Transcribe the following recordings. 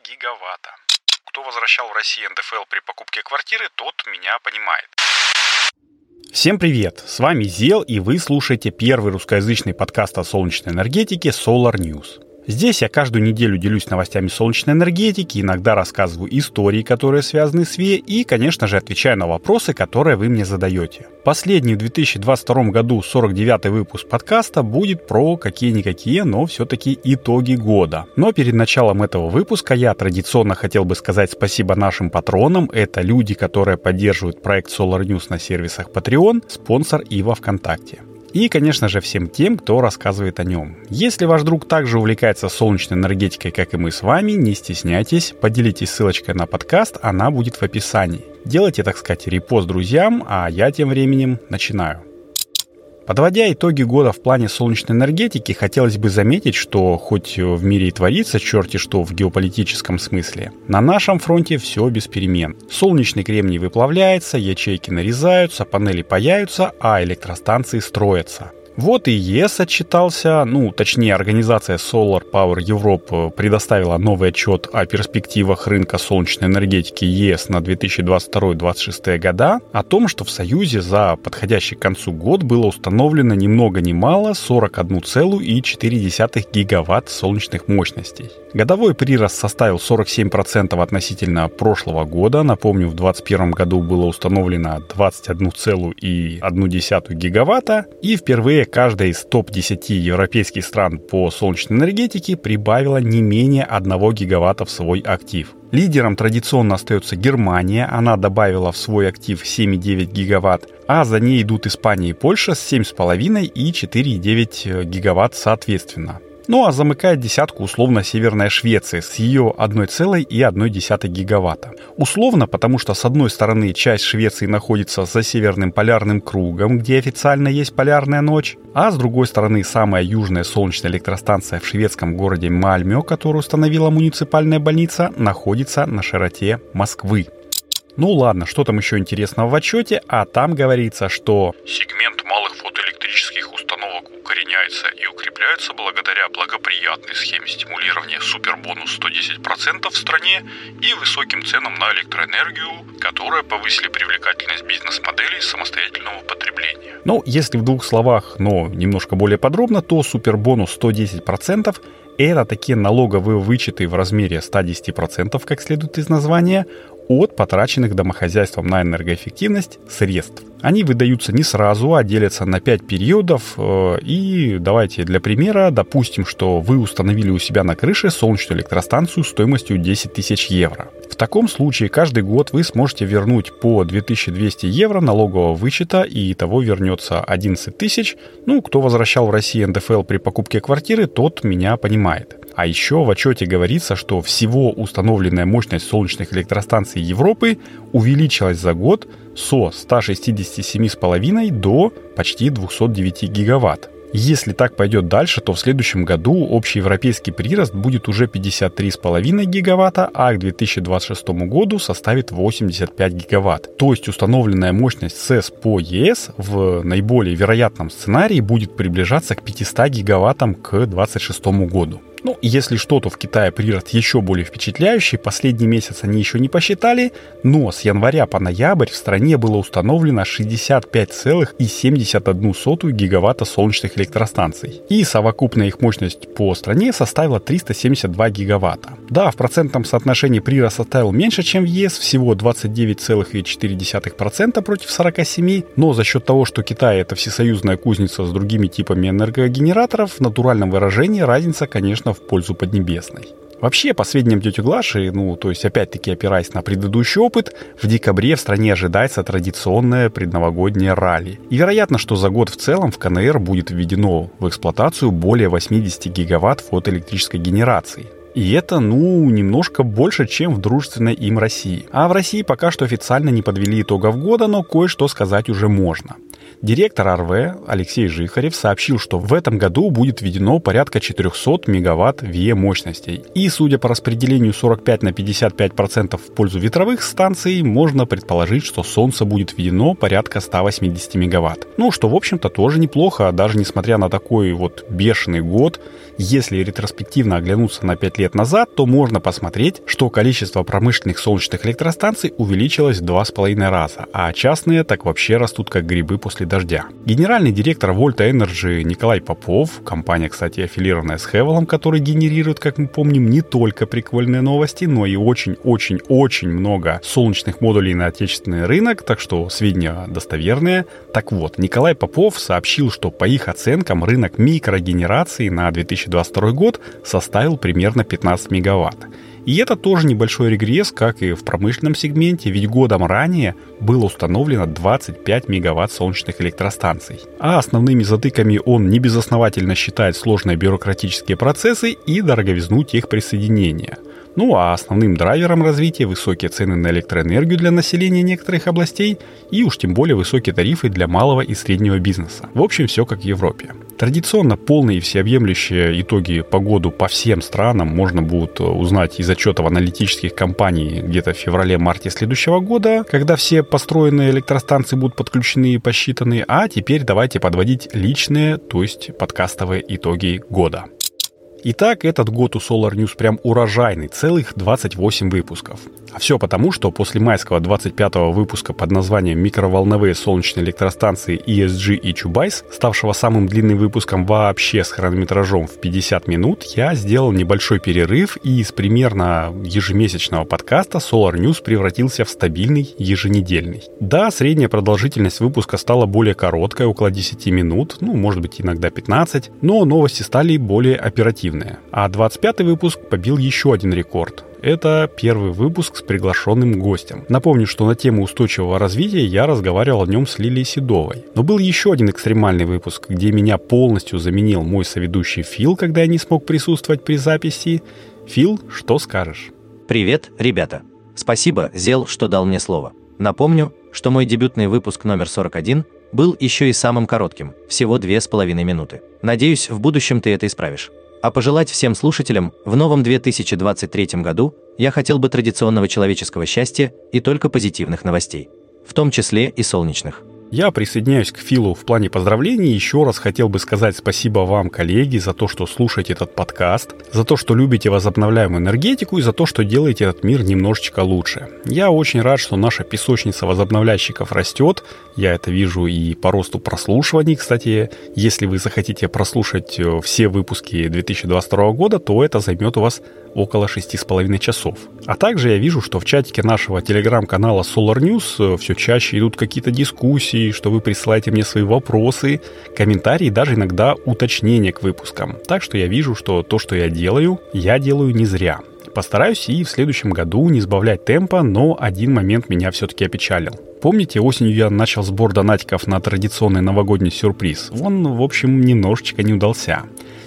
372 гигаватта. Кто возвращал в России НДФЛ при покупке квартиры, тот меня понимает. Всем привет! С вами Зел, и вы слушаете первый русскоязычный подкаст о солнечной энергетике Solar News. Здесь я каждую неделю делюсь новостями солнечной энергетики, иногда рассказываю истории, которые связаны с ВИЭ, и, конечно же, отвечаю на вопросы, которые вы мне задаете. Последний в 2022 году 49-й выпуск подкаста будет про какие-никакие, но все-таки итоги года. Но перед началом этого выпуска я традиционно хотел бы сказать спасибо нашим патронам. Это люди, которые поддерживают проект Solar News на сервисах Patreon, спонсор и во Вконтакте. И, конечно же, всем тем, кто рассказывает о нем. Если ваш друг также увлекается солнечной энергетикой, как и мы с вами, не стесняйтесь, поделитесь ссылочкой на подкаст, она будет в описании. Делайте, так сказать, репост друзьям, а я тем временем начинаю. Подводя итоги года в плане солнечной энергетики, хотелось бы заметить, что хоть в мире и творится черти что в геополитическом смысле, на нашем фронте все без перемен. Солнечный кремний выплавляется, ячейки нарезаются, панели паяются, а электростанции строятся. Вот и ЕС отчитался, ну, точнее, организация Solar Power Europe предоставила новый отчет о перспективах рынка солнечной энергетики ЕС на 2022-2026 года, о том, что в Союзе за подходящий к концу год было установлено ни много ни мало 41,4 гигаватт солнечных мощностей. Годовой прирост составил 47% относительно прошлого года. Напомню, в 2021 году было установлено 21,1 гигаватта. И впервые каждая из топ-10 европейских стран по солнечной энергетике прибавила не менее 1 гигаватта в свой актив. Лидером традиционно остается Германия, она добавила в свой актив 7,9 гигаватт, а за ней идут Испания и Польша с 7,5 и 4,9 гигаватт соответственно. Ну а замыкает десятку условно Северная Швеция с ее 1,1 гигаватта. Условно, потому что с одной стороны часть Швеции находится за северным полярным кругом, где официально есть полярная ночь, а с другой стороны самая южная солнечная электростанция в шведском городе Мальмё, которую установила муниципальная больница, находится на широте Москвы. Ну ладно, что там еще интересного в отчете? А там говорится, что сегмент малых фотоэлектрических установок укореняется укрепляется благодаря благоприятной схеме стимулирования супербонус 110% в стране и высоким ценам на электроэнергию, которые повысили привлекательность бизнес-моделей самостоятельного потребления. Ну, если в двух словах, но немножко более подробно, то супербонус 110% это такие налоговые вычеты в размере 110%, как следует из названия, от потраченных домохозяйством на энергоэффективность средств. Они выдаются не сразу, а делятся на 5 периодов. Э, и давайте для примера допустим, что вы установили у себя на крыше солнечную электростанцию стоимостью 10 тысяч евро. В таком случае каждый год вы сможете вернуть по 2200 евро налогового вычета, и того вернется 11 тысяч. Ну, кто возвращал в России НДФЛ при покупке квартиры, тот меня понимает. А еще в отчете говорится, что всего установленная мощность солнечных электростанций Европы увеличилась за год со 167,5 до почти 209 гигаватт. Если так пойдет дальше, то в следующем году общий европейский прирост будет уже 53,5 гигаватта, а к 2026 году составит 85 гигаватт. То есть установленная мощность СЭС по ЕС в наиболее вероятном сценарии будет приближаться к 500 гигаваттам к 2026 году. Ну, если что, то в Китае прирост еще более впечатляющий. Последний месяц они еще не посчитали, но с января по ноябрь в стране было установлено 65,71 гигаватта солнечных электростанций. И совокупная их мощность по стране составила 372 гигаватта. Да, в процентном соотношении прирост составил меньше, чем в ЕС, всего 29,4% против 47, но за счет того, что Китай это всесоюзная кузница с другими типами энергогенераторов, в натуральном выражении разница, конечно, конечно, в пользу Поднебесной. Вообще, по сведениям тети Глаши, ну, то есть, опять-таки, опираясь на предыдущий опыт, в декабре в стране ожидается традиционное предновогоднее ралли. И вероятно, что за год в целом в КНР будет введено в эксплуатацию более 80 гигаватт фотоэлектрической генерации. И это, ну, немножко больше, чем в дружественной им России. А в России пока что официально не подвели итогов года, но кое-что сказать уже можно. Директор РВ Алексей Жихарев сообщил, что в этом году будет введено порядка 400 мегаватт ВЕ мощностей. И, судя по распределению 45 на 55% в пользу ветровых станций, можно предположить, что солнце будет введено порядка 180 мегаватт. Ну, что, в общем-то, тоже неплохо, даже несмотря на такой вот бешеный год. Если ретроспективно оглянуться на 5 лет назад, то можно посмотреть, что количество промышленных солнечных электростанций увеличилось в 2,5 раза, а частные так вообще растут как грибы после дождя. Генеральный директор Volta Energy Николай Попов, компания, кстати, аффилированная с Хевелом, который генерирует, как мы помним, не только прикольные новости, но и очень-очень-очень много солнечных модулей на отечественный рынок, так что сведения достоверные. Так вот, Николай Попов сообщил, что по их оценкам рынок микрогенерации на 2022 год составил примерно 15 мегаватт. И это тоже небольшой регресс, как и в промышленном сегменте, ведь годом ранее было установлено 25 мегаватт солнечных электростанций. А основными затыками он небезосновательно считает сложные бюрократические процессы и дороговизну техприсоединения – ну а основным драйвером развития высокие цены на электроэнергию для населения некоторых областей и уж тем более высокие тарифы для малого и среднего бизнеса. В общем, все как в Европе. Традиционно полные и всеобъемлющие итоги по году по всем странам можно будет узнать из отчетов аналитических компаний где-то в феврале-марте следующего года, когда все построенные электростанции будут подключены и посчитаны, а теперь давайте подводить личные, то есть подкастовые итоги года. Итак, этот год у Solar News прям урожайный, целых 28 выпусков. А все потому, что после майского 25-го выпуска под названием «Микроволновые солнечные электростанции ESG и Чубайс», ставшего самым длинным выпуском вообще с хронометражом в 50 минут, я сделал небольшой перерыв и из примерно ежемесячного подкаста Solar News превратился в стабильный еженедельный. Да, средняя продолжительность выпуска стала более короткой, около 10 минут, ну, может быть, иногда 15, но новости стали более оперативные. А 25-й выпуск побил еще один рекорд это первый выпуск с приглашенным гостем. Напомню, что на тему устойчивого развития я разговаривал о нем с Лилией Седовой. Но был еще один экстремальный выпуск, где меня полностью заменил мой соведущий Фил, когда я не смог присутствовать при записи. Фил, что скажешь? Привет, ребята. Спасибо, Зел, что дал мне слово. Напомню, что мой дебютный выпуск номер 41 был еще и самым коротким, всего две с половиной минуты. Надеюсь, в будущем ты это исправишь. А пожелать всем слушателям в новом 2023 году я хотел бы традиционного человеческого счастья и только позитивных новостей, в том числе и солнечных. Я присоединяюсь к Филу в плане поздравлений. Еще раз хотел бы сказать спасибо вам, коллеги, за то, что слушаете этот подкаст, за то, что любите возобновляемую энергетику и за то, что делаете этот мир немножечко лучше. Я очень рад, что наша песочница возобновляющиков растет. Я это вижу и по росту прослушиваний. Кстати, если вы захотите прослушать э, все выпуски 2022 года, то это займет у вас около 6,5 часов. А также я вижу, что в чатике нашего телеграм-канала Solar News э, все чаще идут какие-то дискуссии, что вы присылаете мне свои вопросы, комментарии, даже иногда уточнения к выпускам. Так что я вижу, что то, что я делаю, я делаю не зря. Постараюсь и в следующем году не сбавлять темпа, но один момент меня все-таки опечалил. Помните, осенью я начал сбор донатиков на традиционный новогодний сюрприз? Он, в общем, немножечко не удался.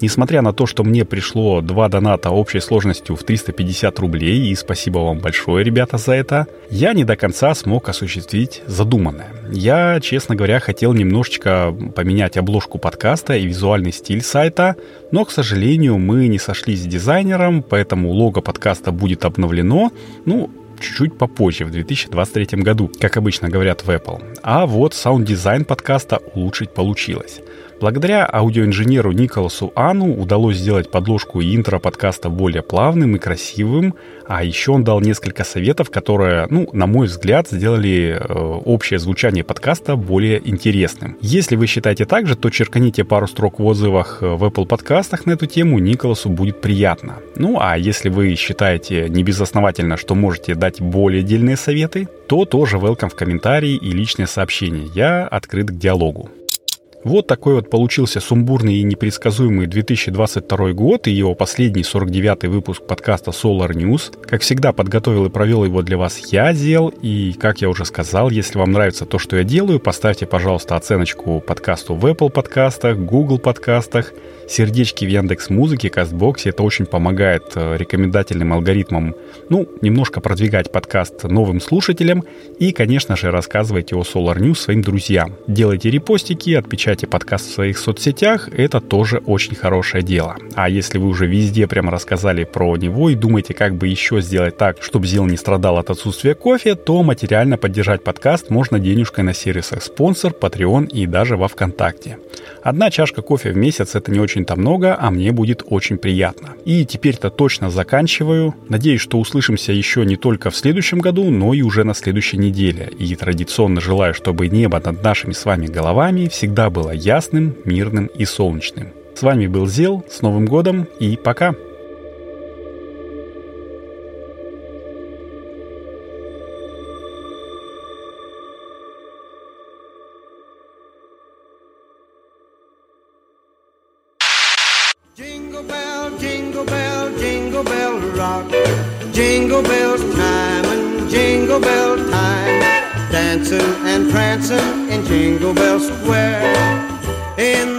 Несмотря на то, что мне пришло два доната общей сложностью в 350 рублей, и спасибо вам большое, ребята, за это, я не до конца смог осуществить задуманное. Я, честно говоря, хотел немножечко поменять обложку подкаста и визуальный стиль сайта, но, к сожалению, мы не сошлись с дизайнером, поэтому лого подкаста будет обновлено, ну, чуть-чуть попозже, в 2023 году, как обычно говорят в Apple. А вот саунд-дизайн подкаста улучшить получилось. Благодаря аудиоинженеру Николасу Ану удалось сделать подложку и интро подкаста более плавным и красивым, а еще он дал несколько советов, которые, ну, на мой взгляд, сделали э, общее звучание подкаста более интересным. Если вы считаете так же, то черканите пару строк в отзывах э, в Apple подкастах на эту тему, Николасу будет приятно. Ну, а если вы считаете небезосновательно, что можете дать более дельные советы, то тоже welcome в комментарии и личные сообщения. Я открыт к диалогу. Вот такой вот получился сумбурный и непредсказуемый 2022 год и его последний 49-й выпуск подкаста Solar News. Как всегда, подготовил и провел его для вас я, Зел, и, как я уже сказал, если вам нравится то, что я делаю, поставьте, пожалуйста, оценочку подкасту в Apple подкастах, Google подкастах, сердечки в Яндекс Музыке, Кастбоксе. Это очень помогает э, рекомендательным алгоритмам, ну, немножко продвигать подкаст новым слушателям и, конечно же, рассказывайте о Solar News своим друзьям. Делайте репостики, отпечатайте подкаст в своих соцсетях, это тоже очень хорошее дело. А если вы уже везде прямо рассказали про него и думаете, как бы еще сделать так, чтобы Зил не страдал от отсутствия кофе, то материально поддержать подкаст можно денежкой на сервисах спонсор, Patreon и даже во Вконтакте. Одна чашка кофе в месяц это не очень-то много, а мне будет очень приятно. И теперь-то точно заканчиваю. Надеюсь, что услышимся еще не только в следующем году, но и уже на следующей неделе. И традиционно желаю, чтобы небо над нашими с вами головами всегда было ясным, мирным и солнечным. С вами был Зел, с Новым годом и пока! Jingle bells time and jingle bell time, dancing and prancing in Jingle Bell Square. In